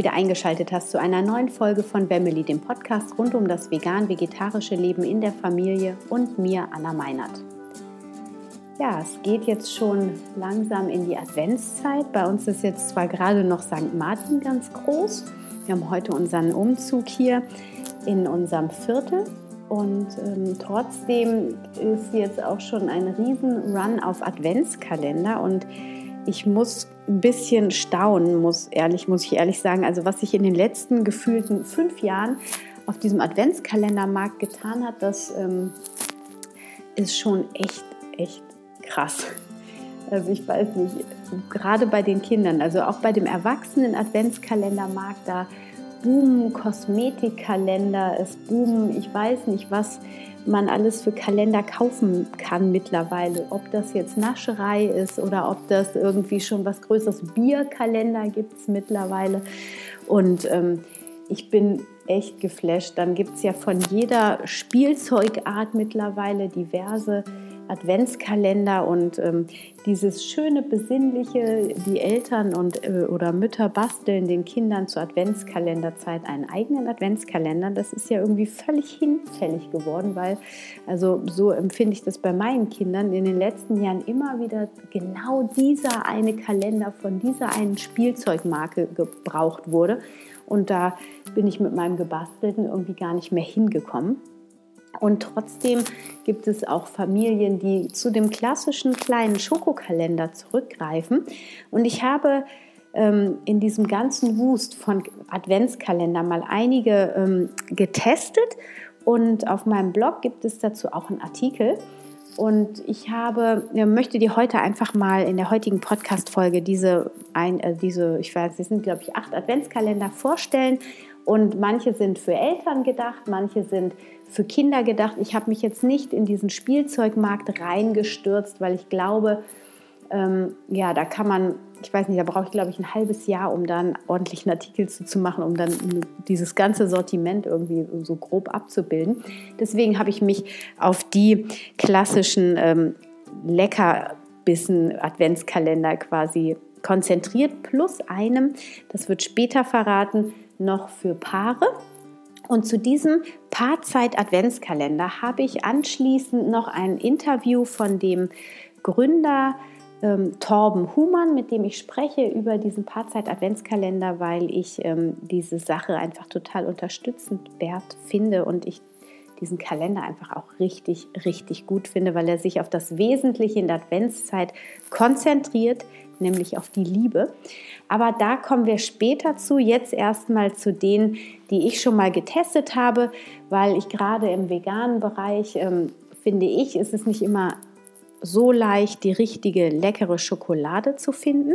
Wieder eingeschaltet hast zu einer neuen Folge von Family, dem Podcast rund um das vegan-vegetarische Leben in der Familie und mir, Anna Meinert. Ja, es geht jetzt schon langsam in die Adventszeit. Bei uns ist jetzt zwar gerade noch St. Martin ganz groß. Wir haben heute unseren Umzug hier in unserem Viertel und ähm, trotzdem ist jetzt auch schon ein riesen Run auf Adventskalender und ich muss ein bisschen staunen, muss ehrlich, muss ich ehrlich sagen. Also was sich in den letzten gefühlten fünf Jahren auf diesem Adventskalendermarkt getan hat, das ähm, ist schon echt, echt krass. Also ich weiß nicht, gerade bei den Kindern, also auch bei dem erwachsenen Adventskalendermarkt, da boomen Kosmetikkalender, es boomen, ich weiß nicht was, man alles für Kalender kaufen kann mittlerweile. Ob das jetzt Nascherei ist oder ob das irgendwie schon was Größeres, Bierkalender gibt es mittlerweile. Und ähm, ich bin echt geflasht. Dann gibt es ja von jeder Spielzeugart mittlerweile diverse Adventskalender und ähm, dieses schöne Besinnliche, die Eltern und äh, oder Mütter basteln den Kindern zur Adventskalenderzeit einen eigenen Adventskalender. Das ist ja irgendwie völlig hinfällig geworden, weil also so empfinde ich das bei meinen Kindern in den letzten Jahren immer wieder genau dieser eine Kalender von dieser einen Spielzeugmarke gebraucht wurde und da bin ich mit meinem gebastelten irgendwie gar nicht mehr hingekommen. Und trotzdem gibt es auch Familien, die zu dem klassischen kleinen Schokokalender zurückgreifen. Und ich habe ähm, in diesem ganzen Wust von Adventskalender mal einige ähm, getestet. Und auf meinem Blog gibt es dazu auch einen Artikel. Und ich habe, möchte dir heute einfach mal in der heutigen Podcast-Folge diese, ein, äh, diese, ich weiß, es sind glaube ich acht Adventskalender vorstellen. Und manche sind für Eltern gedacht, manche sind für Kinder gedacht. Ich habe mich jetzt nicht in diesen Spielzeugmarkt reingestürzt, weil ich glaube, ähm, ja, da kann man, ich weiß nicht, da brauche ich glaube ich ein halbes Jahr, um dann ordentlichen Artikel zu, zu machen, um dann dieses ganze Sortiment irgendwie so grob abzubilden. Deswegen habe ich mich auf die klassischen ähm, Leckerbissen Adventskalender quasi konzentriert, plus einem, das wird später verraten, noch für Paare. Und zu diesem Paarzeit-Adventskalender habe ich anschließend noch ein Interview von dem Gründer ähm, Torben Humann, mit dem ich spreche über diesen Paarzeit-Adventskalender, weil ich ähm, diese Sache einfach total unterstützend wert finde und ich diesen Kalender einfach auch richtig, richtig gut finde, weil er sich auf das Wesentliche in der Adventszeit konzentriert, nämlich auf die Liebe. Aber da kommen wir später zu. Jetzt erstmal zu denen, die ich schon mal getestet habe, weil ich gerade im veganen Bereich ähm, finde ich, ist es nicht immer so leicht, die richtige leckere Schokolade zu finden.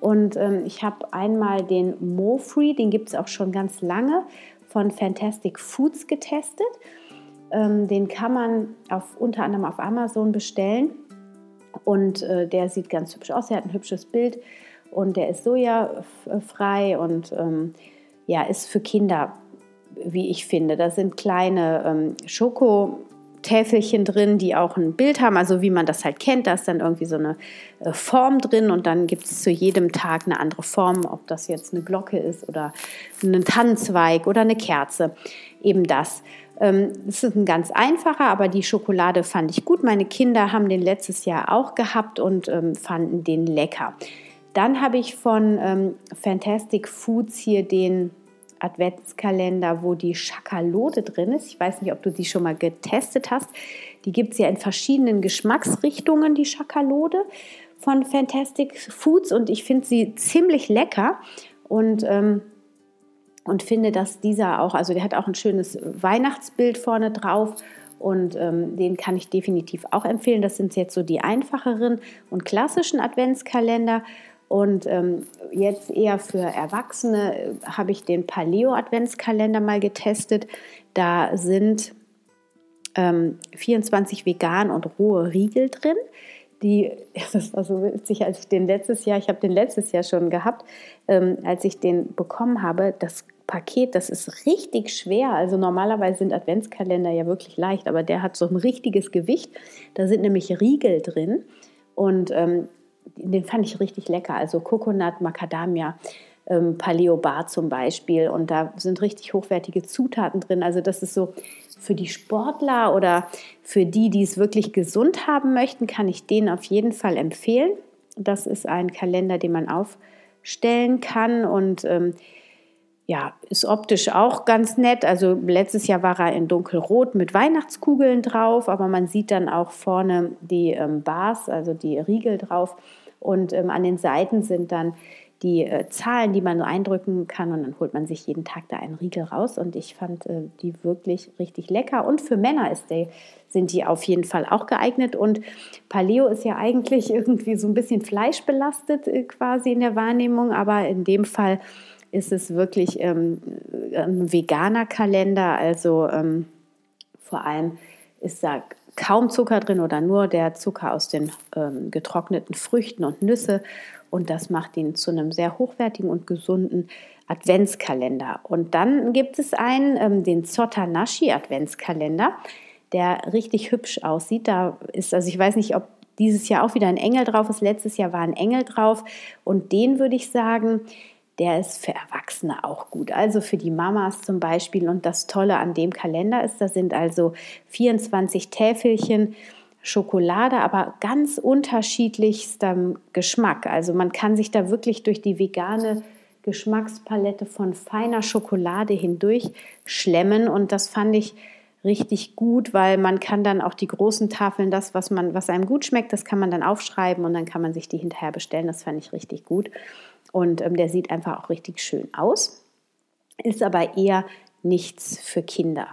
Und ähm, ich habe einmal den Mo Free, den gibt es auch schon ganz lange, von Fantastic Foods getestet. Ähm, den kann man auf, unter anderem auf Amazon bestellen. Und äh, der sieht ganz hübsch aus. Er hat ein hübsches Bild und der ist sojafrei und ähm, ja, ist für Kinder, wie ich finde. Da sind kleine ähm, Schokotäfelchen drin, die auch ein Bild haben, also wie man das halt kennt. Da ist dann irgendwie so eine äh, Form drin und dann gibt es zu jedem Tag eine andere Form, ob das jetzt eine Glocke ist oder ein Tannenzweig oder eine Kerze. Eben das. Ähm, es ist ein ganz einfacher, aber die Schokolade fand ich gut. Meine Kinder haben den letztes Jahr auch gehabt und ähm, fanden den lecker. Dann habe ich von ähm, Fantastic Foods hier den Adventskalender, wo die Schakalode drin ist. Ich weiß nicht, ob du die schon mal getestet hast. Die gibt es ja in verschiedenen Geschmacksrichtungen, die Schakalode von Fantastic Foods. Und ich finde sie ziemlich lecker. Und ähm, und finde, dass dieser auch, also der hat auch ein schönes Weihnachtsbild vorne drauf und ähm, den kann ich definitiv auch empfehlen. Das sind jetzt so die einfacheren und klassischen Adventskalender. Und ähm, jetzt eher für Erwachsene äh, habe ich den Paleo-Adventskalender mal getestet. Da sind ähm, 24 vegan und rohe Riegel drin. Die, das war so witzig, als ich den letztes Jahr, ich habe den letztes Jahr schon gehabt, ähm, als ich den bekommen habe, das Paket, das ist richtig schwer. Also normalerweise sind Adventskalender ja wirklich leicht, aber der hat so ein richtiges Gewicht. Da sind nämlich Riegel drin und ähm, den fand ich richtig lecker. Also Coconut, Macadamia, ähm, Paleo Bar zum Beispiel. Und da sind richtig hochwertige Zutaten drin. Also das ist so für die Sportler oder für die, die es wirklich gesund haben möchten, kann ich den auf jeden Fall empfehlen. Das ist ein Kalender, den man aufstellen kann und ähm, ja, ist optisch auch ganz nett. Also letztes Jahr war er in dunkelrot mit Weihnachtskugeln drauf, aber man sieht dann auch vorne die ähm, Bars, also die Riegel drauf. Und ähm, an den Seiten sind dann die äh, Zahlen, die man eindrücken kann. Und dann holt man sich jeden Tag da einen Riegel raus. Und ich fand äh, die wirklich richtig lecker. Und für Männer ist die, sind die auf jeden Fall auch geeignet. Und Paleo ist ja eigentlich irgendwie so ein bisschen fleischbelastet äh, quasi in der Wahrnehmung, aber in dem Fall ist es wirklich ähm, ein veganer Kalender, also ähm, vor allem ist da kaum Zucker drin oder nur der Zucker aus den ähm, getrockneten Früchten und Nüsse. Und das macht ihn zu einem sehr hochwertigen und gesunden Adventskalender. Und dann gibt es einen, ähm, den Zotanashi Adventskalender, der richtig hübsch aussieht. Da ist, also ich weiß nicht, ob dieses Jahr auch wieder ein Engel drauf ist. Letztes Jahr war ein Engel drauf. Und den würde ich sagen, der ist für Erwachsene auch gut. Also für die Mamas zum Beispiel. Und das Tolle an dem Kalender ist, da sind also 24 Täfelchen Schokolade, aber ganz unterschiedlichstem Geschmack. Also man kann sich da wirklich durch die vegane Geschmackspalette von feiner Schokolade hindurch schlemmen. Und das fand ich richtig gut, weil man kann dann auch die großen Tafeln, das, was man, was einem gut schmeckt, das kann man dann aufschreiben und dann kann man sich die hinterher bestellen. Das fand ich richtig gut. Und ähm, der sieht einfach auch richtig schön aus, ist aber eher nichts für Kinder.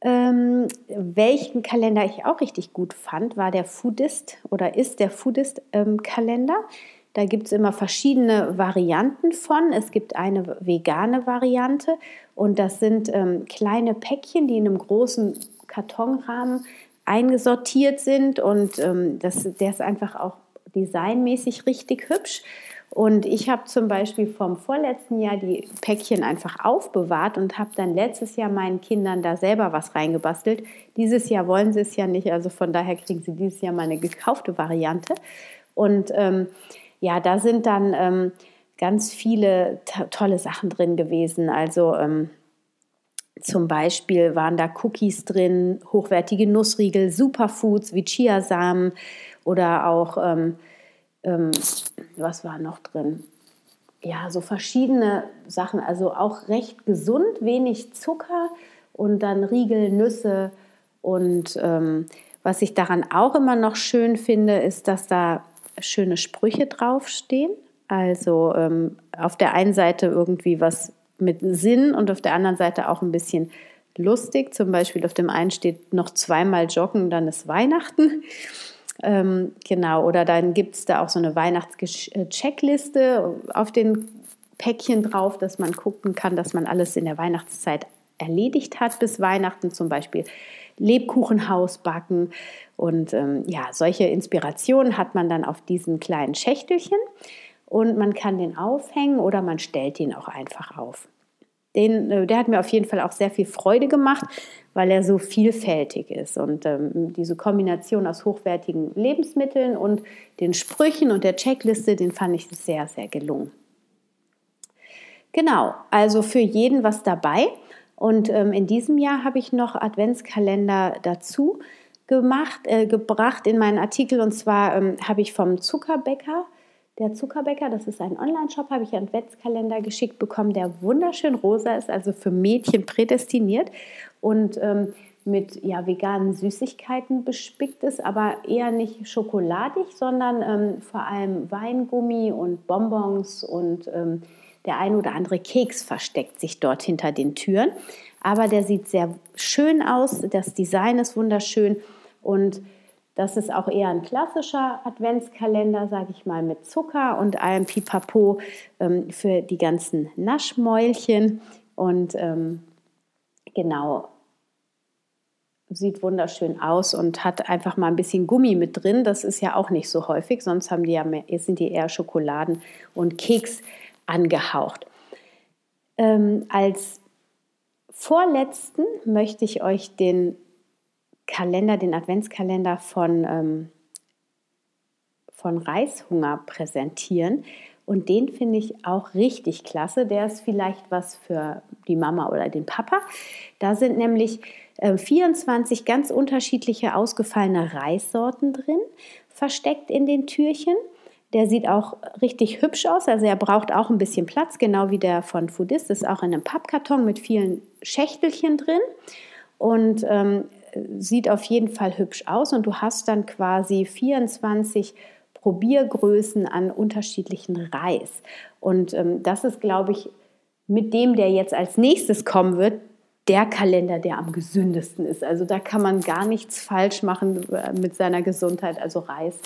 Ähm, welchen Kalender ich auch richtig gut fand, war der Foodist oder ist der Foodist-Kalender. Ähm, da gibt es immer verschiedene Varianten von. Es gibt eine vegane Variante und das sind ähm, kleine Päckchen, die in einem großen Kartonrahmen eingesortiert sind und ähm, das, der ist einfach auch designmäßig richtig hübsch. Und ich habe zum Beispiel vom vorletzten Jahr die Päckchen einfach aufbewahrt und habe dann letztes Jahr meinen Kindern da selber was reingebastelt. Dieses Jahr wollen sie es ja nicht, also von daher kriegen sie dieses Jahr mal eine gekaufte Variante. Und ähm, ja, da sind dann ähm, ganz viele tolle Sachen drin gewesen. Also ähm, zum Beispiel waren da Cookies drin, hochwertige Nussriegel, Superfoods wie Chiasamen oder auch ähm, was war noch drin? Ja, so verschiedene Sachen, also auch recht gesund, wenig Zucker und dann Riegel, Nüsse und ähm, was ich daran auch immer noch schön finde, ist, dass da schöne Sprüche draufstehen. Also ähm, auf der einen Seite irgendwie was mit Sinn und auf der anderen Seite auch ein bisschen lustig. Zum Beispiel auf dem einen steht noch zweimal joggen, dann ist Weihnachten. Ähm, genau, oder dann gibt es da auch so eine Weihnachtscheckliste auf den Päckchen drauf, dass man gucken kann, dass man alles in der Weihnachtszeit erledigt hat bis Weihnachten, zum Beispiel Lebkuchenhaus backen. Und ähm, ja, solche Inspirationen hat man dann auf diesen kleinen Schächtelchen und man kann den aufhängen oder man stellt ihn auch einfach auf. Den, äh, der hat mir auf jeden Fall auch sehr viel Freude gemacht, weil er so vielfältig ist. Und ähm, diese Kombination aus hochwertigen Lebensmitteln und den Sprüchen und der Checkliste, den fand ich sehr, sehr gelungen. Genau, also für jeden was dabei. Und ähm, in diesem Jahr habe ich noch Adventskalender dazu gemacht, äh, gebracht in meinen Artikel. Und zwar ähm, habe ich vom Zuckerbäcker, der Zuckerbäcker, das ist ein Online-Shop, habe ich einen Adventskalender geschickt bekommen, der wunderschön rosa ist, also für Mädchen prädestiniert und ähm, mit ja, veganen Süßigkeiten bespickt ist, aber eher nicht schokoladig, sondern ähm, vor allem Weingummi und Bonbons und ähm, der ein oder andere Keks versteckt sich dort hinter den Türen. Aber der sieht sehr schön aus, das Design ist wunderschön und das ist auch eher ein klassischer Adventskalender, sage ich mal, mit Zucker und allem Pipapo ähm, für die ganzen Naschmäulchen. Und ähm, genau, sieht wunderschön aus und hat einfach mal ein bisschen Gummi mit drin. Das ist ja auch nicht so häufig, sonst haben die ja mehr, sind die eher Schokoladen und Keks angehaucht. Ähm, als vorletzten möchte ich euch den Kalender, den Adventskalender von, ähm, von Reishunger präsentieren. Und den finde ich auch richtig klasse. Der ist vielleicht was für die Mama oder den Papa. Da sind nämlich 24 äh, ganz unterschiedliche ausgefallene Reissorten drin, versteckt in den Türchen. Der sieht auch richtig hübsch aus, also er braucht auch ein bisschen Platz, genau wie der von Foodist. Ist auch in einem Pappkarton mit vielen Schächtelchen drin und ähm, sieht auf jeden Fall hübsch aus. Und du hast dann quasi 24 Probiergrößen an unterschiedlichen Reis. Und ähm, das ist, glaube ich, mit dem, der jetzt als nächstes kommen wird, der Kalender, der am gesündesten ist. Also da kann man gar nichts falsch machen äh, mit seiner Gesundheit. Also Reis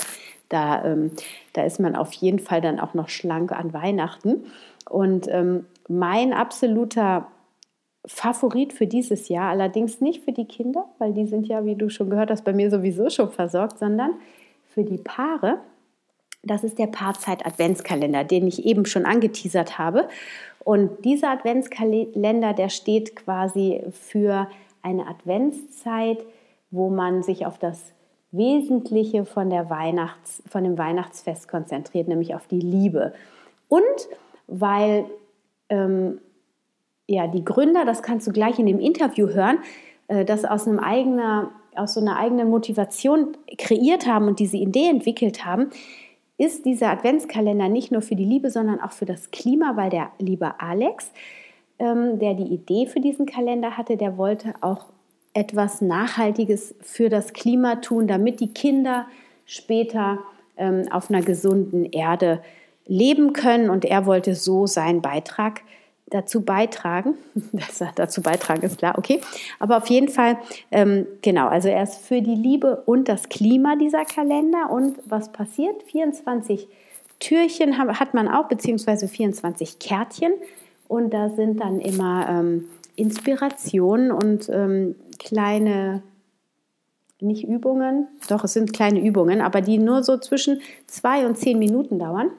da, ähm, da ist man auf jeden Fall dann auch noch schlank an Weihnachten. Und ähm, mein absoluter Favorit für dieses Jahr, allerdings nicht für die Kinder, weil die sind ja, wie du schon gehört hast, bei mir sowieso schon versorgt, sondern für die Paare. Das ist der Paarzeit-Adventskalender, den ich eben schon angeteasert habe. Und dieser Adventskalender, der steht quasi für eine Adventszeit, wo man sich auf das Wesentliche von, der Weihnachts-, von dem Weihnachtsfest konzentriert, nämlich auf die Liebe. Und weil ähm, ja, die Gründer, das kannst du gleich in dem Interview hören, äh, das aus, einem eigener, aus so einer eigenen Motivation kreiert haben und diese Idee entwickelt haben, ist dieser Adventskalender nicht nur für die Liebe, sondern auch für das Klima, weil der liebe Alex, ähm, der die Idee für diesen Kalender hatte, der wollte auch etwas Nachhaltiges für das Klima tun, damit die Kinder später ähm, auf einer gesunden Erde leben können. Und er wollte so seinen Beitrag dazu beitragen. dazu beitragen ist klar, okay. Aber auf jeden Fall, ähm, genau, also er ist für die Liebe und das Klima dieser Kalender. Und was passiert? 24 Türchen hat man auch, beziehungsweise 24 Kärtchen. Und da sind dann immer ähm, Inspirationen und ähm, kleine, nicht Übungen, doch es sind kleine Übungen, aber die nur so zwischen zwei und zehn Minuten dauern,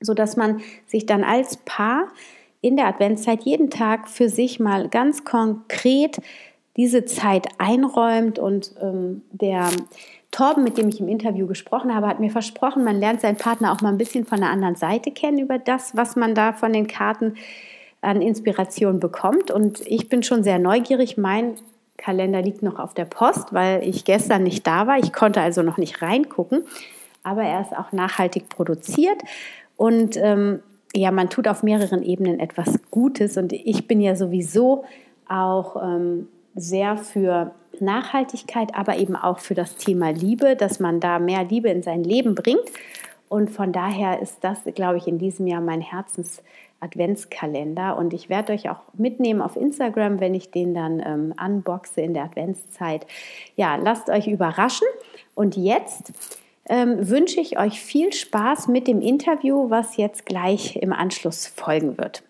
sodass man sich dann als Paar in der Adventszeit jeden Tag für sich mal ganz konkret diese Zeit einräumt und ähm, der Torben, mit dem ich im Interview gesprochen habe, hat mir versprochen, man lernt seinen Partner auch mal ein bisschen von der anderen Seite kennen über das, was man da von den Karten an Inspiration bekommt. Und ich bin schon sehr neugierig. Mein Kalender liegt noch auf der Post, weil ich gestern nicht da war. Ich konnte also noch nicht reingucken. Aber er ist auch nachhaltig produziert. Und ähm, ja, man tut auf mehreren Ebenen etwas Gutes. Und ich bin ja sowieso auch ähm, sehr für Nachhaltigkeit, aber eben auch für das Thema Liebe, dass man da mehr Liebe in sein Leben bringt. Und von daher ist das, glaube ich, in diesem Jahr mein Herzens Adventskalender und ich werde euch auch mitnehmen auf Instagram, wenn ich den dann ähm, unboxe in der Adventszeit. Ja, lasst euch überraschen und jetzt ähm, wünsche ich euch viel Spaß mit dem Interview, was jetzt gleich im Anschluss folgen wird.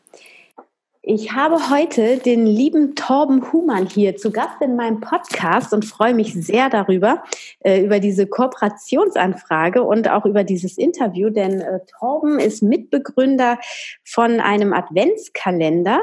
Ich habe heute den lieben Torben Humann hier zu Gast in meinem Podcast und freue mich sehr darüber, äh, über diese Kooperationsanfrage und auch über dieses Interview, denn äh, Torben ist Mitbegründer von einem Adventskalender.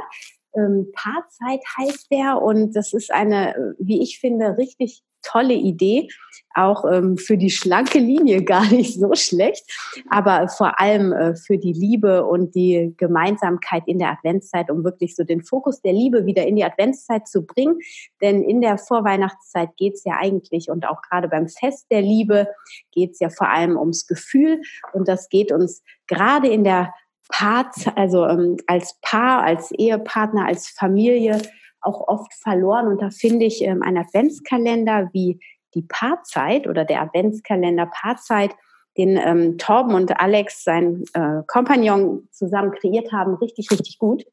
Ähm, Paarzeit heißt der und das ist eine, äh, wie ich finde, richtig tolle Idee, auch ähm, für die schlanke Linie gar nicht so schlecht, aber vor allem äh, für die Liebe und die Gemeinsamkeit in der Adventszeit, um wirklich so den Fokus der Liebe wieder in die Adventszeit zu bringen. Denn in der Vorweihnachtszeit geht es ja eigentlich und auch gerade beim Fest der Liebe geht es ja vor allem ums Gefühl. Und das geht uns gerade in der Paar, also ähm, als Paar, als Ehepartner, als Familie auch oft verloren. Und da finde ich ähm, ein Adventskalender wie die Paarzeit oder der Adventskalender Paarzeit, den ähm, Torben und Alex, sein äh, Kompagnon, zusammen kreiert haben, richtig, richtig gut.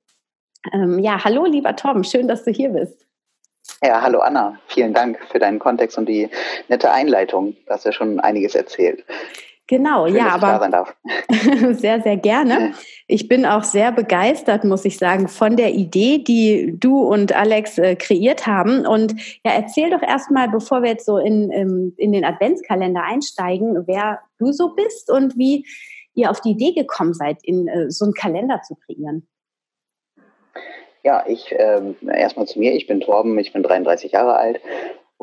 Ähm, ja, hallo lieber Torben, schön, dass du hier bist. Ja, hallo Anna, vielen Dank für deinen Kontext und die nette Einleitung. Du hast ja schon einiges erzählt. Genau, Schön, ja, aber sehr, sehr gerne. Ich bin auch sehr begeistert, muss ich sagen, von der Idee, die du und Alex äh, kreiert haben. Und ja, erzähl doch erstmal, bevor wir jetzt so in, in, in den Adventskalender einsteigen, wer du so bist und wie ihr auf die Idee gekommen seid, in äh, so einen Kalender zu kreieren. Ja, ich ähm, erstmal zu mir. Ich bin Torben, ich bin 33 Jahre alt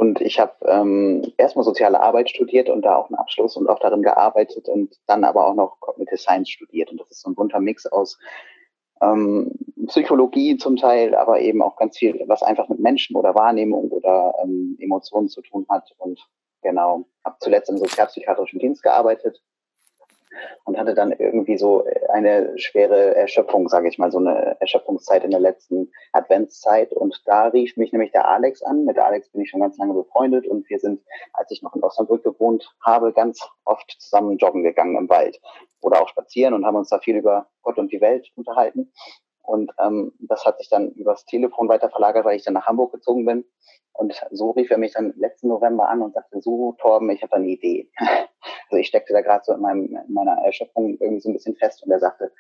Und ich habe ähm, erstmal soziale Arbeit studiert und da auch einen Abschluss und auch darin gearbeitet und dann aber auch noch Cognitive Science studiert. Und das ist so ein bunter Mix aus ähm, Psychologie zum Teil, aber eben auch ganz viel, was einfach mit Menschen oder Wahrnehmung oder ähm, Emotionen zu tun hat. Und genau, habe zuletzt im sozialpsychiatrischen Dienst gearbeitet und hatte dann irgendwie so eine schwere Erschöpfung, sage ich mal, so eine Erschöpfungszeit in der letzten Adventszeit. Und da rief mich nämlich der Alex an. Mit Alex bin ich schon ganz lange befreundet und wir sind, als ich noch in Osnabrück gewohnt habe, ganz oft zusammen joggen gegangen im Wald oder auch spazieren und haben uns da viel über Gott und die Welt unterhalten. Und ähm, das hat sich dann übers Telefon weiter verlagert, weil ich dann nach Hamburg gezogen bin. Und so rief er mich dann letzten November an und sagte, so Torben, ich habe eine Idee. Also ich steckte da gerade so in, meinem, in meiner Erschöpfung irgendwie so ein bisschen fest und er sagte,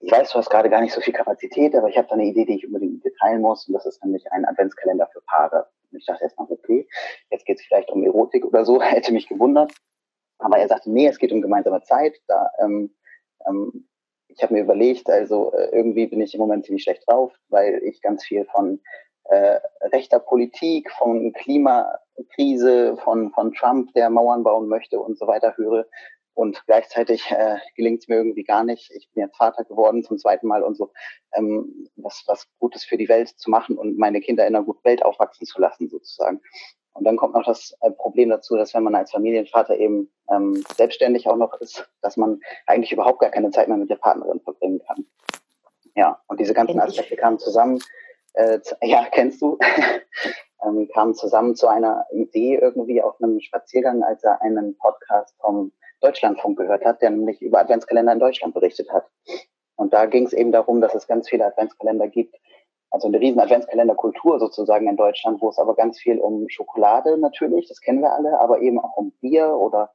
ich weiß, du hast gerade gar nicht so viel Kapazität, aber ich habe da eine Idee, die ich unbedingt mit dir teilen muss und das ist nämlich ein Adventskalender für Paare. Und ich dachte erstmal, okay, jetzt geht es vielleicht um Erotik oder so, hätte mich gewundert. Aber er sagte, nee, es geht um gemeinsame Zeit. Da, ähm, ähm, ich habe mir überlegt, also äh, irgendwie bin ich im Moment ziemlich schlecht drauf, weil ich ganz viel von äh, rechter Politik, von Klimakrise, von, von Trump, der Mauern bauen möchte und so weiter höre. Und gleichzeitig äh, gelingt es mir irgendwie gar nicht. Ich bin jetzt Vater geworden zum zweiten Mal und so, ähm, was, was Gutes für die Welt zu machen und meine Kinder in einer guten Welt aufwachsen zu lassen, sozusagen. Und dann kommt noch das äh, Problem dazu, dass wenn man als Familienvater eben ähm, selbstständig auch noch ist, dass man eigentlich überhaupt gar keine Zeit mehr mit der Partnerin verbringen kann. Ja, und diese ganzen Aspekte kamen zusammen äh, ja, kennst du, ähm, kam zusammen zu einer Idee irgendwie auf einem Spaziergang, als er einen Podcast vom Deutschlandfunk gehört hat, der nämlich über Adventskalender in Deutschland berichtet hat. Und da ging es eben darum, dass es ganz viele Adventskalender gibt, also eine riesen Adventskalenderkultur sozusagen in Deutschland, wo es aber ganz viel um Schokolade natürlich, das kennen wir alle, aber eben auch um Bier oder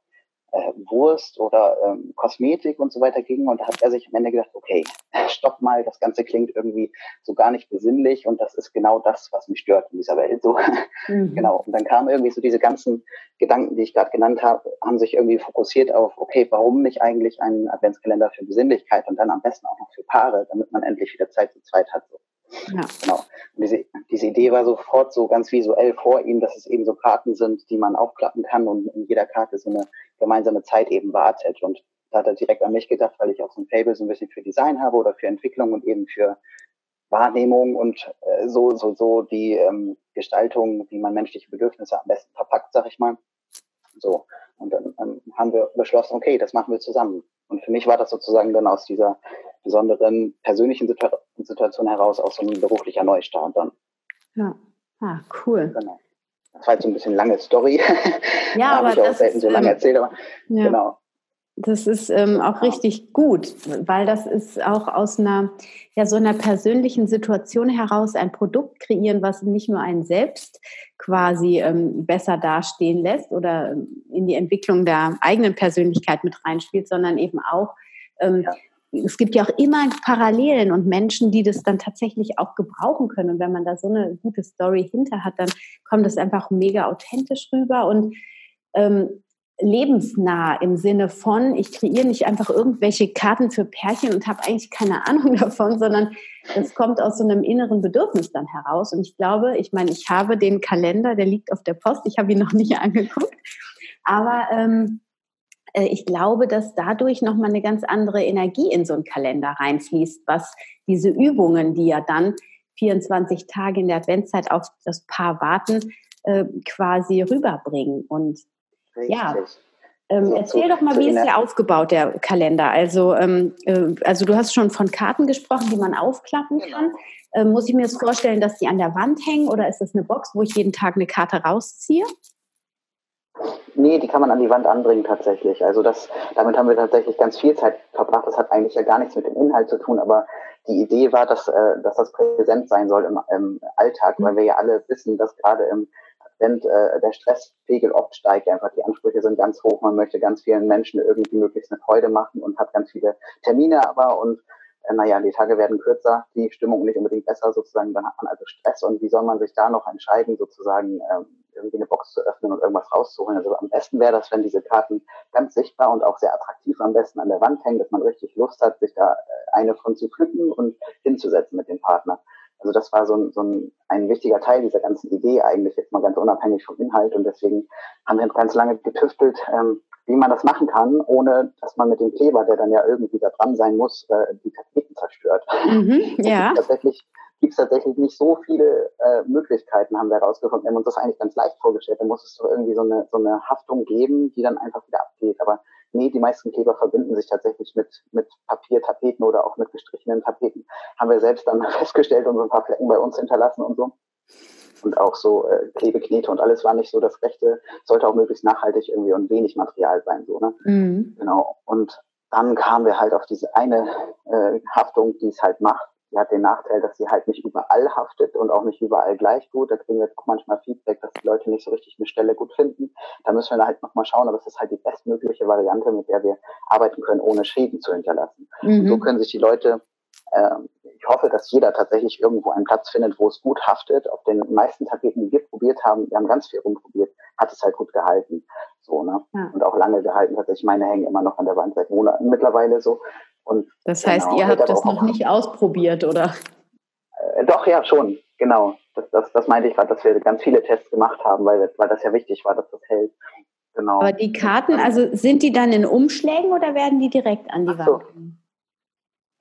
äh, Wurst oder ähm, Kosmetik und so weiter ging. Und da hat er sich am Ende gedacht, okay, stopp mal, das Ganze klingt irgendwie so gar nicht besinnlich und das ist genau das, was mich stört in dieser Welt. So. Mhm. Genau. Und dann kamen irgendwie so diese ganzen Gedanken, die ich gerade genannt habe, haben sich irgendwie fokussiert auf, okay, warum nicht eigentlich einen Adventskalender für Besinnlichkeit und dann am besten auch noch für Paare, damit man endlich wieder Zeit zu zweit hat. So. Ja. Genau. Und diese, diese Idee war sofort so ganz visuell vor ihm, dass es eben so Karten sind, die man aufklappen kann und in jeder Karte so eine gemeinsame Zeit eben wartet. Und da hat er direkt an mich gedacht, weil ich auch so ein Fable so ein bisschen für Design habe oder für Entwicklung und eben für Wahrnehmung und äh, so, so, so die ähm, Gestaltung, wie man menschliche Bedürfnisse am besten verpackt, sag ich mal. So. Und dann ähm, haben wir beschlossen, okay, das machen wir zusammen. Und für mich war das sozusagen dann aus dieser besonderen persönlichen Situation heraus auch so ein beruflicher Neustart dann. Ja, ah, cool. Genau. Das war jetzt so ein bisschen lange Story. Ja, aber ich auch selten ist, so lange ähm, erzählt, aber ja. genau. Das ist ähm, auch richtig gut, weil das ist auch aus einer, ja, so einer persönlichen Situation heraus ein Produkt kreieren, was nicht nur einen selbst quasi ähm, besser dastehen lässt oder ähm, in die Entwicklung der eigenen Persönlichkeit mit reinspielt, sondern eben auch ähm, ja es gibt ja auch immer Parallelen und Menschen, die das dann tatsächlich auch gebrauchen können. Und wenn man da so eine gute Story hinter hat, dann kommt das einfach mega authentisch rüber und ähm, lebensnah im Sinne von, ich kreiere nicht einfach irgendwelche Karten für Pärchen und habe eigentlich keine Ahnung davon, sondern das kommt aus so einem inneren Bedürfnis dann heraus. Und ich glaube, ich meine, ich habe den Kalender, der liegt auf der Post, ich habe ihn noch nicht angeguckt, aber ähm, äh, ich glaube, dass dadurch nochmal eine ganz andere Energie in so einen Kalender reinfließt, was diese Übungen, die ja dann 24 Tage in der Adventszeit auf das Paar warten, äh, quasi rüberbringen. Und Richtig. ja, ähm, erzähl doch mal, wie ist der aufgebaut, der Kalender? Also, ähm, äh, also du hast schon von Karten gesprochen, die man aufklappen genau. kann. Ähm, muss ich mir das vorstellen, dass die an der Wand hängen oder ist das eine Box, wo ich jeden Tag eine Karte rausziehe? Nee, die kann man an die Wand anbringen tatsächlich. Also das, damit haben wir tatsächlich ganz viel Zeit verbracht. Das hat eigentlich ja gar nichts mit dem Inhalt zu tun, aber die Idee war, dass, äh, dass das präsent sein soll im, im Alltag, weil wir ja alle wissen, dass gerade im Advent äh, der Stresspegel oft steigt. Einfach die Ansprüche sind ganz hoch. Man möchte ganz vielen Menschen irgendwie möglichst eine Freude machen und hat ganz viele Termine aber und naja, die Tage werden kürzer, die Stimmung nicht unbedingt besser sozusagen, dann hat man also Stress und wie soll man sich da noch entscheiden, sozusagen ähm, irgendwie eine Box zu öffnen und irgendwas rauszuholen. Also am besten wäre das, wenn diese Karten ganz sichtbar und auch sehr attraktiv am besten an der Wand hängen, dass man richtig Lust hat, sich da äh, eine von zu pflücken und hinzusetzen mit dem Partner. Also das war so ein, so ein, ein wichtiger Teil dieser ganzen Idee eigentlich, jetzt mal ganz unabhängig vom Inhalt. Und deswegen haben wir ganz lange getüftelt, ähm, wie man das machen kann, ohne dass man mit dem Kleber, der dann ja irgendwie da dran sein muss, äh, die Tapeten zerstört. Mhm, ja. tatsächlich gibt es tatsächlich nicht so viele äh, Möglichkeiten, haben wir herausgefunden. Wir haben uns das eigentlich ganz leicht vorgestellt. Da muss es so irgendwie so eine, so eine Haftung geben, die dann einfach wieder abgeht. Aber nee, die meisten Kleber verbinden sich tatsächlich mit, mit Papiertapeten oder auch mit gestrichenen Tapeten. Haben wir selbst dann festgestellt und so ein paar Flecken bei uns hinterlassen und so. Und auch so äh, Klebeknete und alles war nicht so das Rechte, sollte auch möglichst nachhaltig irgendwie und wenig Material sein. So, ne? Mhm. Genau. Und dann kamen wir halt auf diese eine äh, Haftung, die es halt macht die hat den Nachteil, dass sie halt nicht überall haftet und auch nicht überall gleich gut. Da kriegen wir jetzt auch manchmal Feedback, dass die Leute nicht so richtig eine Stelle gut finden. Da müssen wir halt nochmal schauen, aber es ist halt die bestmögliche Variante, mit der wir arbeiten können, ohne Schäden zu hinterlassen. Mhm. so können sich die Leute, äh, ich hoffe, dass jeder tatsächlich irgendwo einen Platz findet, wo es gut haftet. Auf den meisten Tapeten, die wir probiert haben, wir haben ganz viel rumprobiert, hat es halt gut gehalten. So, ne? Ja. Und auch lange gehalten tatsächlich. Meine hängen immer noch an der Wand seit Monaten mittlerweile so. Und das heißt, genau, ihr habt das noch nicht ausprobiert, oder? Äh, doch, ja, schon, genau. Das, das, das meinte ich gerade, dass wir ganz viele Tests gemacht haben, weil, weil das ja wichtig war, dass das hält. Genau. Aber die Karten, also sind die dann in Umschlägen oder werden die direkt an die Wand? So.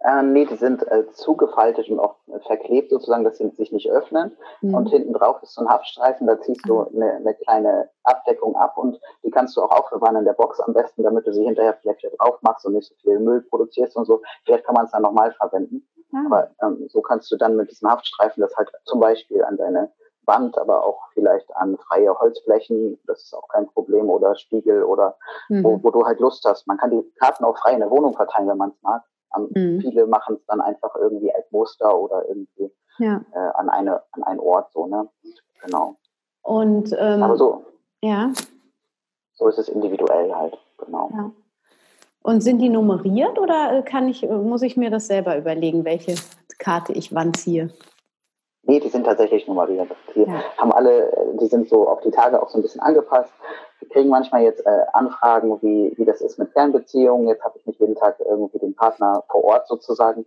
Äh, nee, die sind äh, zugefaltet und auch äh, verklebt sozusagen, dass sie sich nicht öffnen. Mhm. Und hinten drauf ist so ein Haftstreifen, da ziehst du eine, ah. eine, kleine Abdeckung ab und die kannst du auch aufbewahren in der Box am besten, damit du sie hinterher vielleicht wieder drauf machst und nicht so viel Müll produzierst und so. Vielleicht kann man es dann nochmal verwenden. Mhm. Aber ähm, so kannst du dann mit diesem Haftstreifen das halt zum Beispiel an deine Wand, aber auch vielleicht an freie Holzflächen, das ist auch kein Problem, oder Spiegel oder mhm. wo, wo du halt Lust hast. Man kann die Karten auch frei in der Wohnung verteilen, wenn man es mag. Mhm. Viele machen es dann einfach irgendwie als Muster oder irgendwie ja. äh, an, eine, an einen Ort so, ne? Genau. Und ähm, aber so. Ja. So ist es individuell halt, genau. Ja. Und sind die nummeriert oder äh, kann ich, muss ich mir das selber überlegen, welche Karte ich wann ziehe? Nee, die sind tatsächlich nummeriert. Die ja. haben alle, die sind so auf die Tage auch so ein bisschen angepasst. Wir kriegen manchmal jetzt äh, Anfragen, wie, wie das ist mit Fernbeziehungen. Jetzt habe ich nicht jeden Tag irgendwie den Partner vor Ort sozusagen.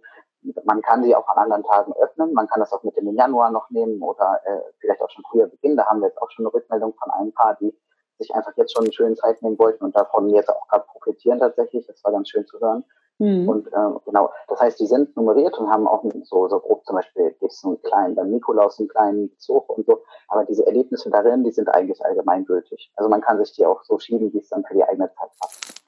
Man kann sie auch an anderen Tagen öffnen. Man kann das auch mit dem Januar noch nehmen oder äh, vielleicht auch schon früher beginnen. Da haben wir jetzt auch schon eine Rückmeldung von einem Paar, die sich einfach jetzt schon eine schöne Zeit nehmen wollten und davon jetzt auch gerade profitieren tatsächlich. Das war ganz schön zu hören. Mhm. Und äh, genau, das heißt, die sind nummeriert und haben auch so, so grob zum Beispiel gibt es einen kleinen, beim Nikolaus einen kleinen Zug und so, aber diese Erlebnisse darin, die sind eigentlich allgemeingültig. Also man kann sich die auch so schieben, wie es dann für die eigene Zeit passt.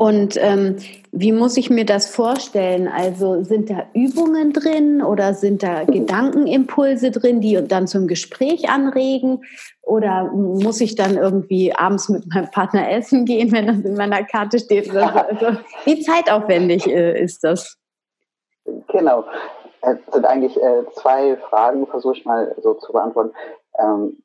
Und ähm, wie muss ich mir das vorstellen? Also sind da Übungen drin oder sind da Gedankenimpulse drin, die dann zum Gespräch anregen? Oder muss ich dann irgendwie abends mit meinem Partner essen gehen, wenn das in meiner Karte steht? Oder so? Also, wie zeitaufwendig äh, ist das? Genau. Es sind eigentlich äh, zwei Fragen, versuche ich mal so zu beantworten. Ähm,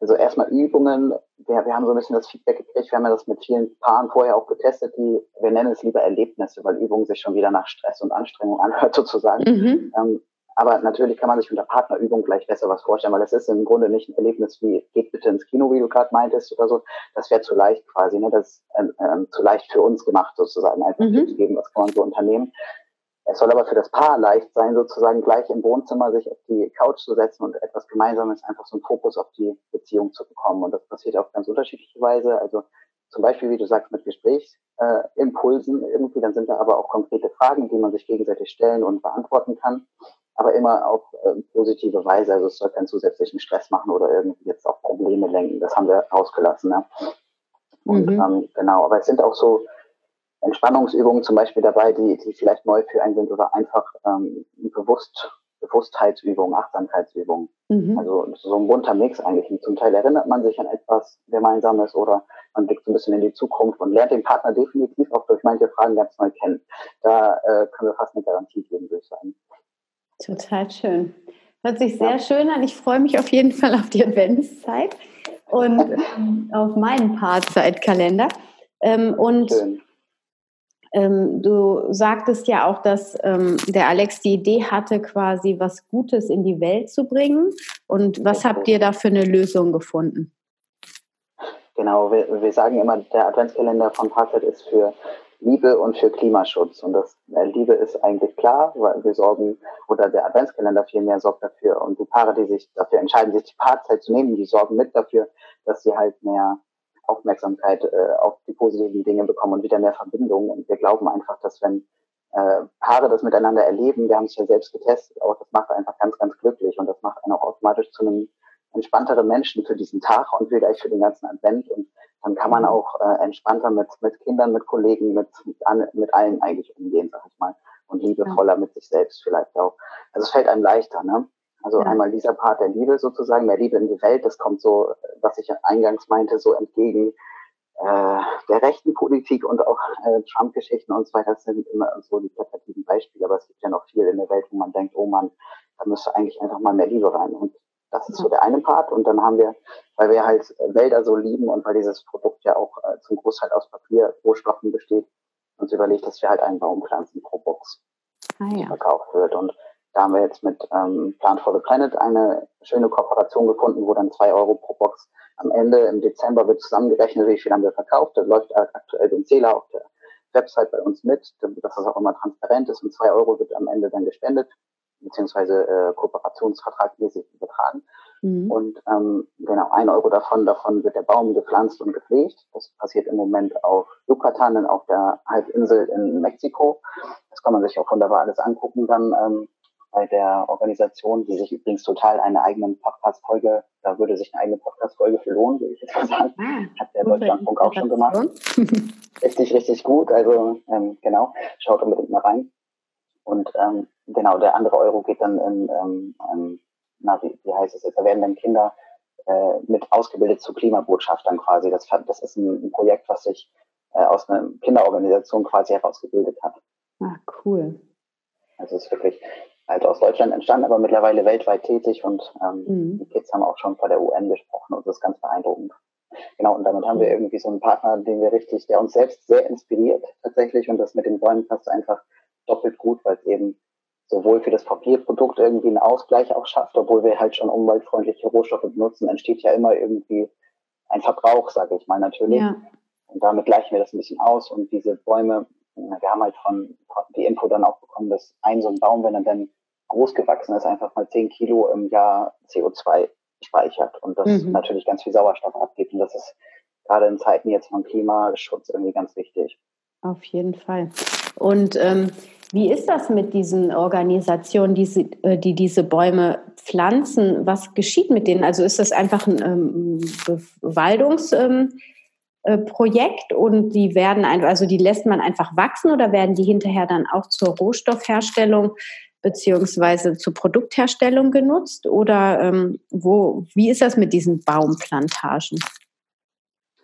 also erstmal Übungen. Wir, wir haben so ein bisschen das Feedback gekriegt. Wir haben ja das mit vielen Paaren vorher auch getestet, die, wir nennen es lieber Erlebnisse, weil Übungen sich schon wieder nach Stress und Anstrengung anhört sozusagen. Mhm. Ähm, aber natürlich kann man sich unter Partnerübung gleich besser was vorstellen, weil es ist im Grunde nicht ein Erlebnis wie, geht bitte ins Kino, wie du gerade meintest oder so. Das wäre zu leicht quasi, ne? Das ist ähm, ähm, zu leicht für uns gemacht sozusagen, einfach mhm. zu geben, was kann man so unternehmen. Es soll aber für das Paar leicht sein, sozusagen gleich im Wohnzimmer sich auf die Couch zu setzen und etwas Gemeinsames, einfach so einen Fokus auf die Beziehung zu bekommen. Und das passiert auf ganz unterschiedliche Weise. Also zum Beispiel, wie du sagst, mit Gesprächsimpulsen äh, irgendwie, dann sind da aber auch konkrete Fragen, die man sich gegenseitig stellen und beantworten kann. Aber immer auf äh, positive Weise. Also es soll keinen zusätzlichen Stress machen oder irgendwie jetzt auch Probleme lenken. Das haben wir rausgelassen. Ne? Und mhm. ähm, genau, aber es sind auch so Entspannungsübungen zum Beispiel dabei, die, die vielleicht neu für einen sind oder einfach ähm, bewusst, Bewusstheitsübungen, Achtsamkeitsübungen. Mhm. Also so ein bunter Mix eigentlich. Und zum Teil erinnert man sich an etwas Gemeinsames oder man blickt so ein bisschen in die Zukunft und lernt den Partner definitiv auch durch manche Fragen ganz neu kennen. Da äh, können wir fast eine Garantie geben, würde ich sagen. Total schön. Hört sich sehr ja. schön an. Ich freue mich auf jeden Fall auf die Adventszeit und ähm, auf meinen Paarzeitkalender. Ähm, und schön. Ähm, du sagtest ja auch, dass ähm, der Alex die Idee hatte, quasi was Gutes in die Welt zu bringen. Und was habt ihr da für eine Lösung gefunden? Genau, wir, wir sagen immer, der Adventskalender von Fazit ist für Liebe und für Klimaschutz. Und das äh, Liebe ist eigentlich klar, weil wir sorgen, oder der Adventskalender vielmehr sorgt dafür und die Paare, die sich dafür entscheiden, sich die Paarzeit zu nehmen, die sorgen mit dafür, dass sie halt mehr Aufmerksamkeit äh, auf die positiven Dinge bekommen und wieder mehr Verbindung. Und wir glauben einfach, dass wenn äh, Paare das miteinander erleben, wir haben es ja selbst getestet, auch das macht einfach ganz, ganz glücklich und das macht einen auch automatisch zu einem entspannteren Menschen für diesen Tag und vielleicht für den ganzen Advent. Und dann kann man mhm. auch äh, entspannter mit, mit Kindern, mit Kollegen, mit, mit, mit allen eigentlich umgehen, sag ich mal. Und liebevoller ja. mit sich selbst vielleicht auch. Also es fällt einem leichter, ne? Also ja. einmal dieser Part der Liebe sozusagen, mehr Liebe in die Welt, das kommt so, was ich eingangs meinte, so entgegen äh, der rechten Politik und auch äh, Trump-Geschichten und so weiter. Das sind immer so die plakativen Beispiele, aber es gibt ja noch viel in der Welt, wo man denkt, oh Mann, da müsste eigentlich einfach mal mehr Liebe rein. Und das ist so der eine Part. Und dann haben wir, weil wir halt Wälder so lieben und weil dieses Produkt ja auch äh, zum Großteil aus Papier, Rohstoffen besteht, uns überlegt, dass wir halt einen Baum pflanzen pro Box, ah, ja. verkauft wird. Und da haben wir jetzt mit ähm, Plant for the Planet eine schöne Kooperation gefunden, wo dann zwei Euro pro Box am Ende im Dezember wird zusammengerechnet, wie viel haben wir verkauft. Da läuft aktuell den Zähler auf der Website bei uns mit, dass das auch immer transparent ist. Und zwei Euro wird am Ende dann gespendet beziehungsweise äh, Kooperationsvertragmäßig übertragen. Mhm. Und ähm, genau, ein Euro davon, davon wird der Baum gepflanzt und gepflegt. Das passiert im Moment auf Yucatan, auf der Halbinsel in Mexiko. Das kann man sich auch wunderbar alles angucken dann ähm, bei der Organisation, die sich übrigens total eine eigene Podcast-Folge, da würde sich eine eigene Podcast-Folge für lohnen, würde ich jetzt mal sagen. Ah, Hat der Deutschlandfunk auch schon gemacht. richtig, richtig gut. Also ähm, genau, schaut unbedingt mal rein. Und ähm, genau, der andere Euro geht dann in, ähm, ähm, na, wie, wie heißt es jetzt, da werden dann Kinder äh, mit ausgebildet zu Klimabotschaftern quasi. Das, das ist ein, ein Projekt, was sich äh, aus einer Kinderorganisation quasi herausgebildet hat. Ah, cool. Also es ist wirklich halt aus Deutschland entstanden, aber mittlerweile weltweit tätig und ähm, mhm. die Kids haben auch schon vor der UN gesprochen und das ist ganz beeindruckend. Genau, und damit haben wir irgendwie so einen Partner, den wir richtig, der uns selbst sehr inspiriert tatsächlich und das mit den Bäumen passt einfach doppelt gut, weil es eben sowohl für das Papierprodukt irgendwie einen Ausgleich auch schafft, obwohl wir halt schon umweltfreundliche Rohstoffe benutzen, entsteht ja immer irgendwie ein Verbrauch, sage ich mal natürlich. Ja. Und damit gleichen wir das ein bisschen aus und diese Bäume, wir haben halt von, die Info dann auch bekommen, dass ein so ein Baum, wenn er dann groß gewachsen ist, einfach mal 10 Kilo im Jahr CO2 speichert und das mhm. natürlich ganz viel Sauerstoff abgibt. Und das ist gerade in Zeiten jetzt von Klimaschutz irgendwie ganz wichtig. Auf jeden Fall. Und ähm, wie ist das mit diesen Organisationen, die, sie, äh, die diese Bäume pflanzen? Was geschieht mit denen? Also ist das einfach ein ähm, Bewaldungsprojekt ähm, äh, und die werden einfach, also die lässt man einfach wachsen oder werden die hinterher dann auch zur Rohstoffherstellung beziehungsweise zur Produktherstellung genutzt? Oder ähm, wo, wie ist das mit diesen Baumplantagen?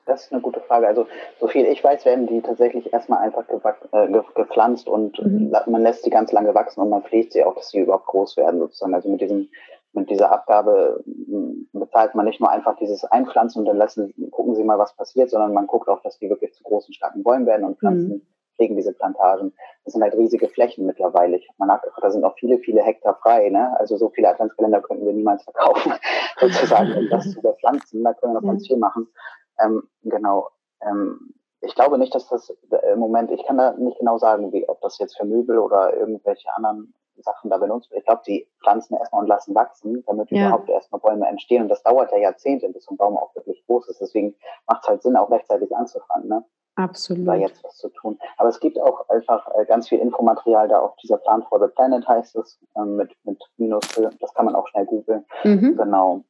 Das ist eine gute Frage. Also, so viel ich weiß, werden die tatsächlich erstmal einfach äh, gepflanzt und mhm. man lässt sie ganz lange wachsen und man pflegt sie auch, dass sie überhaupt groß werden sozusagen. Also mit diesem, mit dieser Abgabe hm, bezahlt man nicht nur einfach dieses Einpflanzen und dann lassen, gucken sie mal, was passiert, sondern man guckt auch, dass die wirklich zu großen, starken Bäumen werden und pflanzen, mhm. Pflegen diese Plantagen. Das sind halt riesige Flächen mittlerweile. Ich habe mal da sind auch viele, viele Hektar frei. Ne? Also so viele Adventskalender könnten wir niemals verkaufen, sozusagen, um das zu bepflanzen. Da können wir noch ganz viel machen. Ähm, genau. Ähm, ich glaube nicht, dass das äh, im Moment, ich kann da nicht genau sagen, wie, ob das jetzt für Möbel oder irgendwelche anderen Sachen da benutzt wird. Ich glaube, die pflanzen erstmal und lassen wachsen, damit ja. überhaupt erstmal Bäume entstehen. Und das dauert ja Jahrzehnte, bis so ein Baum auch wirklich groß ist. Deswegen macht es halt Sinn, auch rechtzeitig anzufangen. Ne? Absolut. Da jetzt was zu tun. Aber es gibt auch einfach äh, ganz viel Infomaterial da auf dieser Plan for the Planet heißt es, ähm, mit, mit Minus, das kann man auch schnell googeln. Mhm. Genau.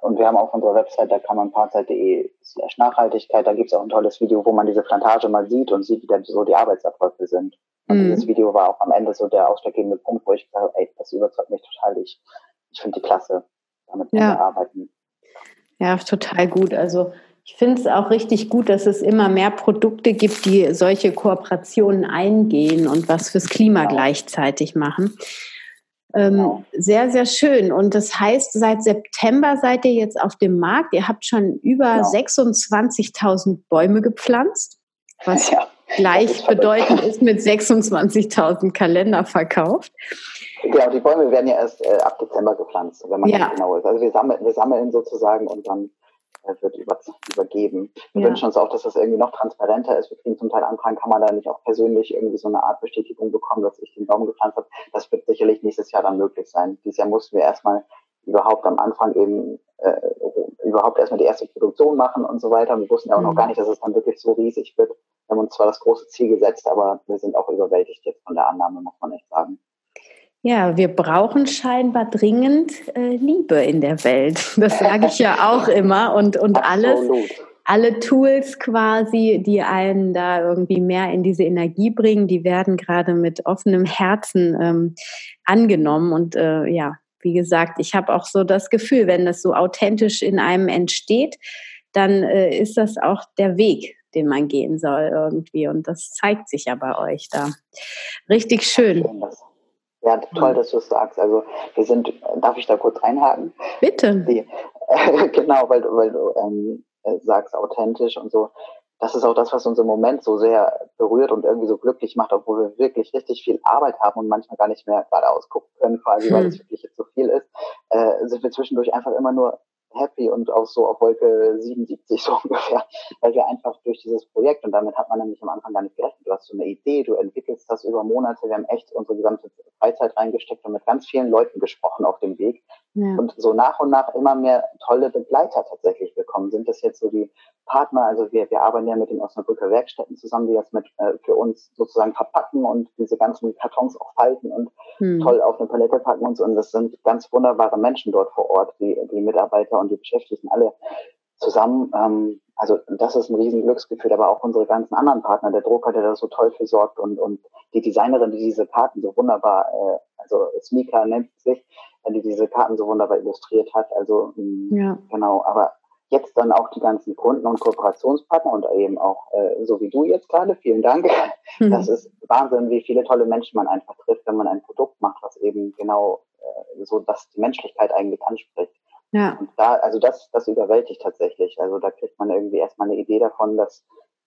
Und wir haben auf unserer Website, da kann man partzeit.de slash Nachhaltigkeit, da gibt es auch ein tolles Video, wo man diese Plantage mal sieht und sieht, wie dann so die Arbeitsabläufe sind. Und mhm. dieses Video war auch am Ende so der ausschlaggebende Punkt, wo ich gesagt habe, ey, das überzeugt mich total. Ich, ich finde die klasse, damit ja. wir arbeiten. Ja, total gut. Also ich finde es auch richtig gut, dass es immer mehr Produkte gibt, die solche Kooperationen eingehen und was fürs Klima genau. gleichzeitig machen. Ähm, genau. Sehr, sehr schön. Und das heißt, seit September seid ihr jetzt auf dem Markt. Ihr habt schon über genau. 26.000 Bäume gepflanzt, was ja, gleichbedeutend ist mit 26.000 Kalender verkauft. Genau, die Bäume werden ja erst äh, ab Dezember gepflanzt, wenn man ja. genau ist. Also wir sammeln, wir sammeln sozusagen und dann wird über, übergeben. Wir ja. wünschen uns auch, dass das irgendwie noch transparenter ist. Wir kriegen zum Teil Anfragen, kann man da nicht auch persönlich irgendwie so eine Art Bestätigung bekommen, dass ich den Baum gepflanzt habe. Das wird sicherlich nächstes Jahr dann möglich sein. Dieses Jahr mussten wir erstmal überhaupt am Anfang eben äh, überhaupt erstmal die erste Produktion machen und so weiter. Wir wussten ja auch mhm. noch gar nicht, dass es dann wirklich so riesig wird. Wir haben uns zwar das große Ziel gesetzt, aber wir sind auch überwältigt jetzt von der Annahme, muss man echt sagen. Ja, wir brauchen scheinbar dringend äh, Liebe in der Welt. Das sage ich ja auch immer. Und, und alles, alle Tools quasi, die einen da irgendwie mehr in diese Energie bringen, die werden gerade mit offenem Herzen ähm, angenommen. Und äh, ja, wie gesagt, ich habe auch so das Gefühl, wenn das so authentisch in einem entsteht, dann äh, ist das auch der Weg, den man gehen soll irgendwie. Und das zeigt sich ja bei euch da. Richtig schön. Ja, toll, dass du es sagst. Also wir sind, darf ich da kurz reinhaken? Bitte. Die, genau, weil, weil du ähm, äh, sagst, authentisch und so. Das ist auch das, was uns im Moment so sehr berührt und irgendwie so glücklich macht, obwohl wir wirklich richtig viel Arbeit haben und manchmal gar nicht mehr geradeaus gucken können, quasi, hm. weil es wirklich jetzt so viel ist, äh, sind wir zwischendurch einfach immer nur happy und auch so auf Wolke 77 so ungefähr, weil wir einfach durch dieses Projekt und damit hat man nämlich am Anfang gar nicht gerechnet. Du hast so eine Idee, du entwickelst das über Monate. Wir haben echt unsere gesamte Freizeit reingesteckt und mit ganz vielen Leuten gesprochen auf dem Weg ja. und so nach und nach immer mehr tolle Begleiter tatsächlich bekommen. Sind das jetzt so die Partner? Also wir, wir arbeiten ja mit den Osnabrücker Werkstätten zusammen, die das mit äh, für uns sozusagen verpacken und diese ganzen Kartons auch falten und hm. toll auf eine Palette packen und so. Und das sind ganz wunderbare Menschen dort vor Ort, die, die Mitarbeiter und die Beschäftigten alle zusammen. Ähm, also das ist ein riesen Glücksgefühl, aber auch unsere ganzen anderen Partner, der Drucker, der da so toll für sorgt und, und die Designerin, die diese Karten so wunderbar, äh, also Smika nennt sich, die diese Karten so wunderbar illustriert hat. Also ähm, ja. genau, aber jetzt dann auch die ganzen Kunden und Kooperationspartner und eben auch äh, so wie du jetzt gerade, vielen Dank. Mhm. Das ist Wahnsinn, wie viele tolle Menschen man einfach trifft, wenn man ein Produkt macht, was eben genau äh, so dass die Menschlichkeit eigentlich anspricht. Ja. Und da, also das, das überwältigt tatsächlich. Also da kriegt man irgendwie erstmal eine Idee davon, dass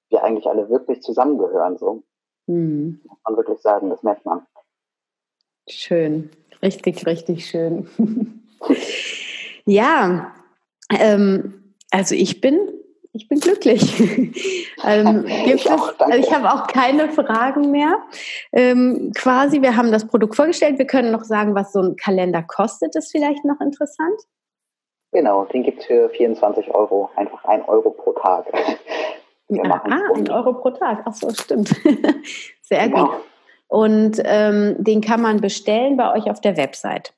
wir eigentlich alle wirklich zusammengehören. So. Mhm. Muss man wirklich sagen, das merkt man. Schön, richtig, richtig schön. ja, ähm, also ich bin, ich bin glücklich. ähm, ich, also ich habe auch keine Fragen mehr. Ähm, quasi, wir haben das Produkt vorgestellt. Wir können noch sagen, was so ein Kalender kostet. Ist vielleicht noch interessant. Genau, den gibt es für 24 Euro, einfach ein Euro pro Tag. Wir ah, ah ein Euro pro Tag, ach so, stimmt. Sehr genau. gut. Und ähm, den kann man bestellen bei euch auf der Website.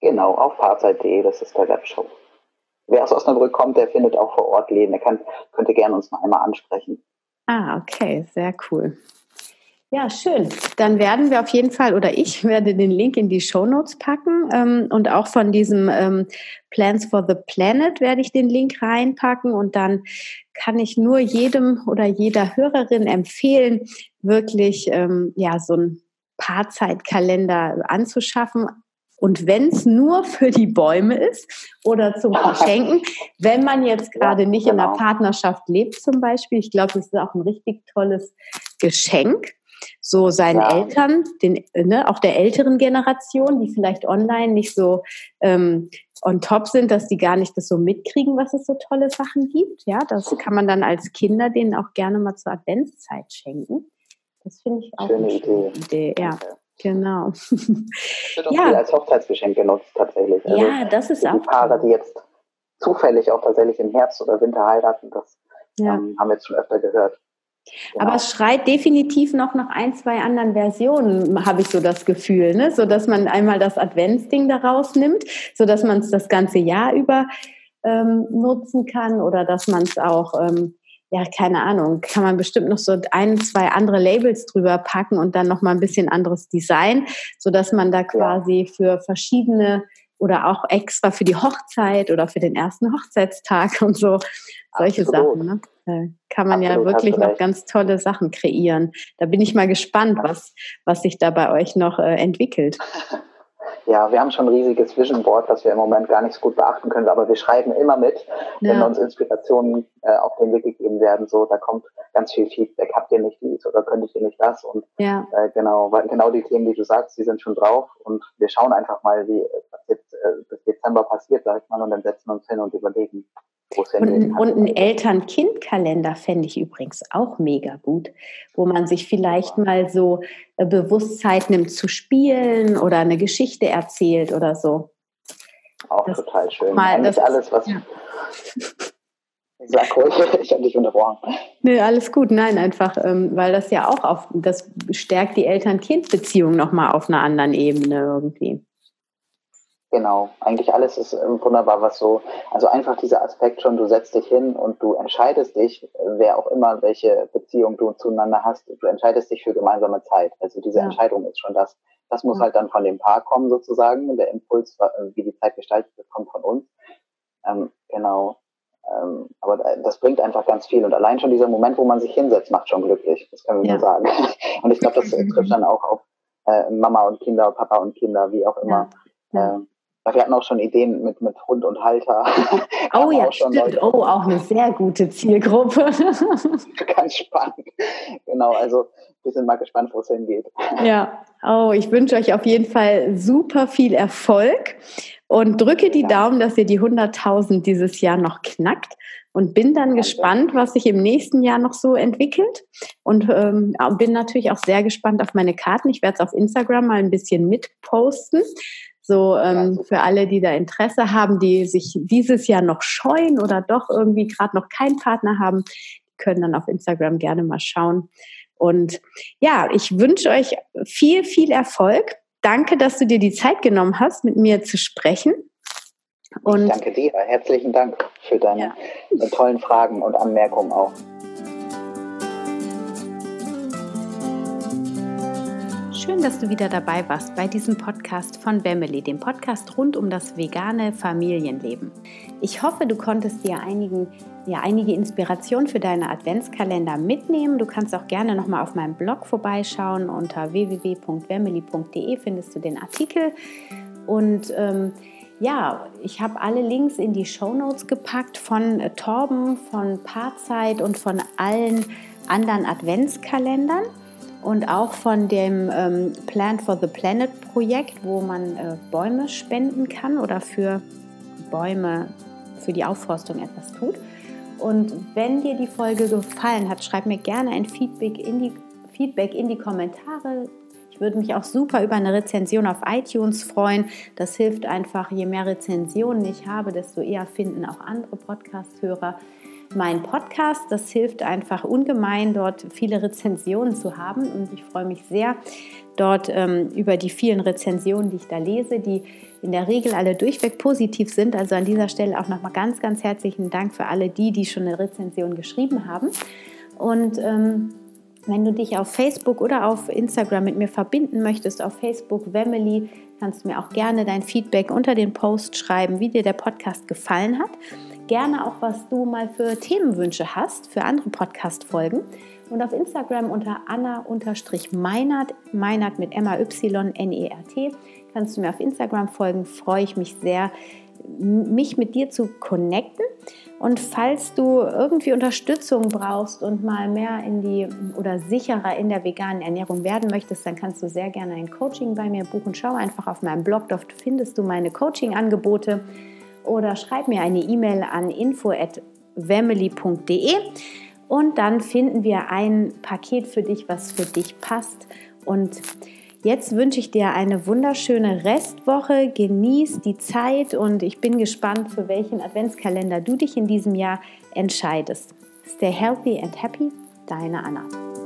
Genau, auf fahrzeit.de, das ist der Webshop. Wer aus Osnabrück kommt, der findet auch vor Ort Läden. Der kann, könnte gerne uns mal einmal ansprechen. Ah, okay, sehr cool. Ja, schön. Dann werden wir auf jeden Fall oder ich werde den Link in die Show Notes packen ähm, und auch von diesem ähm, Plans for the Planet werde ich den Link reinpacken und dann kann ich nur jedem oder jeder Hörerin empfehlen, wirklich ähm, ja so ein Paarzeitkalender anzuschaffen. Und wenn es nur für die Bäume ist oder zum Verschenken, wenn man jetzt gerade nicht in einer genau. Partnerschaft lebt zum Beispiel, ich glaube, das ist auch ein richtig tolles Geschenk so seinen ja. Eltern, den, ne, auch der älteren Generation, die vielleicht online nicht so ähm, on top sind, dass die gar nicht das so mitkriegen, was es so tolle Sachen gibt. Ja, das kann man dann als Kinder denen auch gerne mal zur Adventszeit schenken. Das finde ich auch Schöne eine schöne Idee. Idee. Ja. Genau. Das wird auch ja. viel als Hochzeitsgeschenk genutzt tatsächlich. Also ja, das ist die auch. Die Paare, die jetzt zufällig auch tatsächlich im Herbst oder Winter heiraten, das ja. ähm, haben wir jetzt schon öfter gehört. Genau. Aber es schreit definitiv noch nach ein, zwei anderen Versionen, habe ich so das Gefühl, ne? so dass man einmal das Adventsding daraus nimmt, so dass man es das ganze Jahr über ähm, nutzen kann oder dass man es auch, ähm, ja, keine Ahnung, kann man bestimmt noch so ein, zwei andere Labels drüber packen und dann noch mal ein bisschen anderes Design, so dass man da quasi ja. für verschiedene oder auch extra für die Hochzeit oder für den ersten Hochzeitstag und so solche Absolut. Sachen. Ne? Da kann man Absolut, ja wirklich noch ganz tolle Sachen kreieren. Da bin ich mal gespannt, was, was sich da bei euch noch äh, entwickelt. Ja, wir haben schon ein riesiges Vision Board, was wir im Moment gar nicht so gut beachten können, aber wir schreiben immer mit, ja. wenn uns Inspirationen äh, auf den Weg gegeben werden. So, da kommt ganz viel Feedback. Habt ihr nicht dies oder könntet ihr nicht das? Und ja. äh, genau, genau die Themen, die du sagst, die sind schon drauf und wir schauen einfach mal, wie was jetzt äh, bis Dezember passiert, sag ich mal, und dann setzen wir uns hin und überlegen, Und, und einen Eltern-Kind-Kalender fände ich übrigens auch mega gut, wo man sich vielleicht mal so äh, Bewusstsein nimmt zu spielen oder eine Geschichte erzählt oder so. Auch das total schön. Mal, Eigentlich das, alles, was. Ja. Sag ruhig, ich habe dich unterbrochen. Nee, alles gut. Nein, einfach, ähm, weil das ja auch auf, das stärkt die Eltern-Kind-Beziehung nochmal auf einer anderen Ebene irgendwie. Genau, eigentlich alles ist ähm, wunderbar, was so, also einfach dieser Aspekt schon, du setzt dich hin und du entscheidest dich, wer auch immer, welche Beziehung du zueinander hast, du entscheidest dich für gemeinsame Zeit. Also diese ja. Entscheidung ist schon das. Das muss ja. halt dann von dem Paar kommen sozusagen. Der Impuls, wie die Zeit gestaltet wird, kommt von uns. Ähm, genau. Ähm, aber das bringt einfach ganz viel. Und allein schon dieser Moment, wo man sich hinsetzt, macht schon glücklich. Das können wir ja. nur sagen. Und ich glaube, das trifft dann auch auf äh, Mama und Kinder, Papa und Kinder, wie auch immer. Ja. Wir hatten auch schon Ideen mit, mit Hund und Halter. Oh ja, stimmt. Leute. Oh, auch eine sehr gute Zielgruppe. Ganz spannend. Genau, also wir sind mal gespannt, wo es hingeht. Ja, oh, ich wünsche euch auf jeden Fall super viel Erfolg und drücke die ja. Daumen, dass ihr die 100.000 dieses Jahr noch knackt und bin dann Danke. gespannt, was sich im nächsten Jahr noch so entwickelt und ähm, bin natürlich auch sehr gespannt auf meine Karten. Ich werde es auf Instagram mal ein bisschen mitposten. So ähm, für alle, die da Interesse haben, die sich dieses Jahr noch scheuen oder doch irgendwie gerade noch keinen Partner haben, können dann auf Instagram gerne mal schauen. Und ja, ich wünsche euch viel, viel Erfolg. Danke, dass du dir die Zeit genommen hast, mit mir zu sprechen. Und ich danke dir. Herzlichen Dank für deine ja. tollen Fragen und Anmerkungen auch. Schön, dass du wieder dabei warst bei diesem Podcast von Wemmeli, dem Podcast rund um das vegane Familienleben. Ich hoffe, du konntest dir einigen, ja, einige Inspirationen für deine Adventskalender mitnehmen. Du kannst auch gerne nochmal auf meinem Blog vorbeischauen. Unter www.wemmeli.de findest du den Artikel. Und ähm, ja, ich habe alle Links in die Show Notes gepackt von äh, Torben, von Paarzeit und von allen anderen Adventskalendern und auch von dem ähm, Plant for the Planet Projekt, wo man äh, Bäume spenden kann oder für Bäume, für die Aufforstung etwas tut. Und wenn dir die Folge gefallen hat, schreib mir gerne ein Feedback in die, Feedback in die Kommentare. Ich würde mich auch super über eine Rezension auf iTunes freuen. Das hilft einfach, je mehr Rezensionen ich habe, desto eher finden auch andere Podcast-Hörer mein Podcast. Das hilft einfach ungemein, dort viele Rezensionen zu haben. Und ich freue mich sehr dort ähm, über die vielen Rezensionen, die ich da lese, die in der Regel alle durchweg positiv sind. Also an dieser Stelle auch nochmal ganz, ganz herzlichen Dank für alle die, die schon eine Rezension geschrieben haben. Und ähm, wenn du dich auf Facebook oder auf Instagram mit mir verbinden möchtest, auf Facebook Wemily, kannst du mir auch gerne dein Feedback unter den Post schreiben, wie dir der Podcast gefallen hat gerne auch, was du mal für Themenwünsche hast für andere Podcast-Folgen. Und auf Instagram unter Anna-Meinert, Meinert mit M-A-Y-N-E-R-T, kannst du mir auf Instagram folgen. Freue ich mich sehr, mich mit dir zu connecten. Und falls du irgendwie Unterstützung brauchst und mal mehr in die oder sicherer in der veganen Ernährung werden möchtest, dann kannst du sehr gerne ein Coaching bei mir buchen. Schau einfach auf meinem Blog, dort findest du meine Coaching-Angebote oder schreib mir eine E-Mail an info@family.de und dann finden wir ein Paket für dich, was für dich passt und Jetzt wünsche ich dir eine wunderschöne Restwoche. Genieß die Zeit und ich bin gespannt, für welchen Adventskalender du dich in diesem Jahr entscheidest. Stay healthy and happy, deine Anna.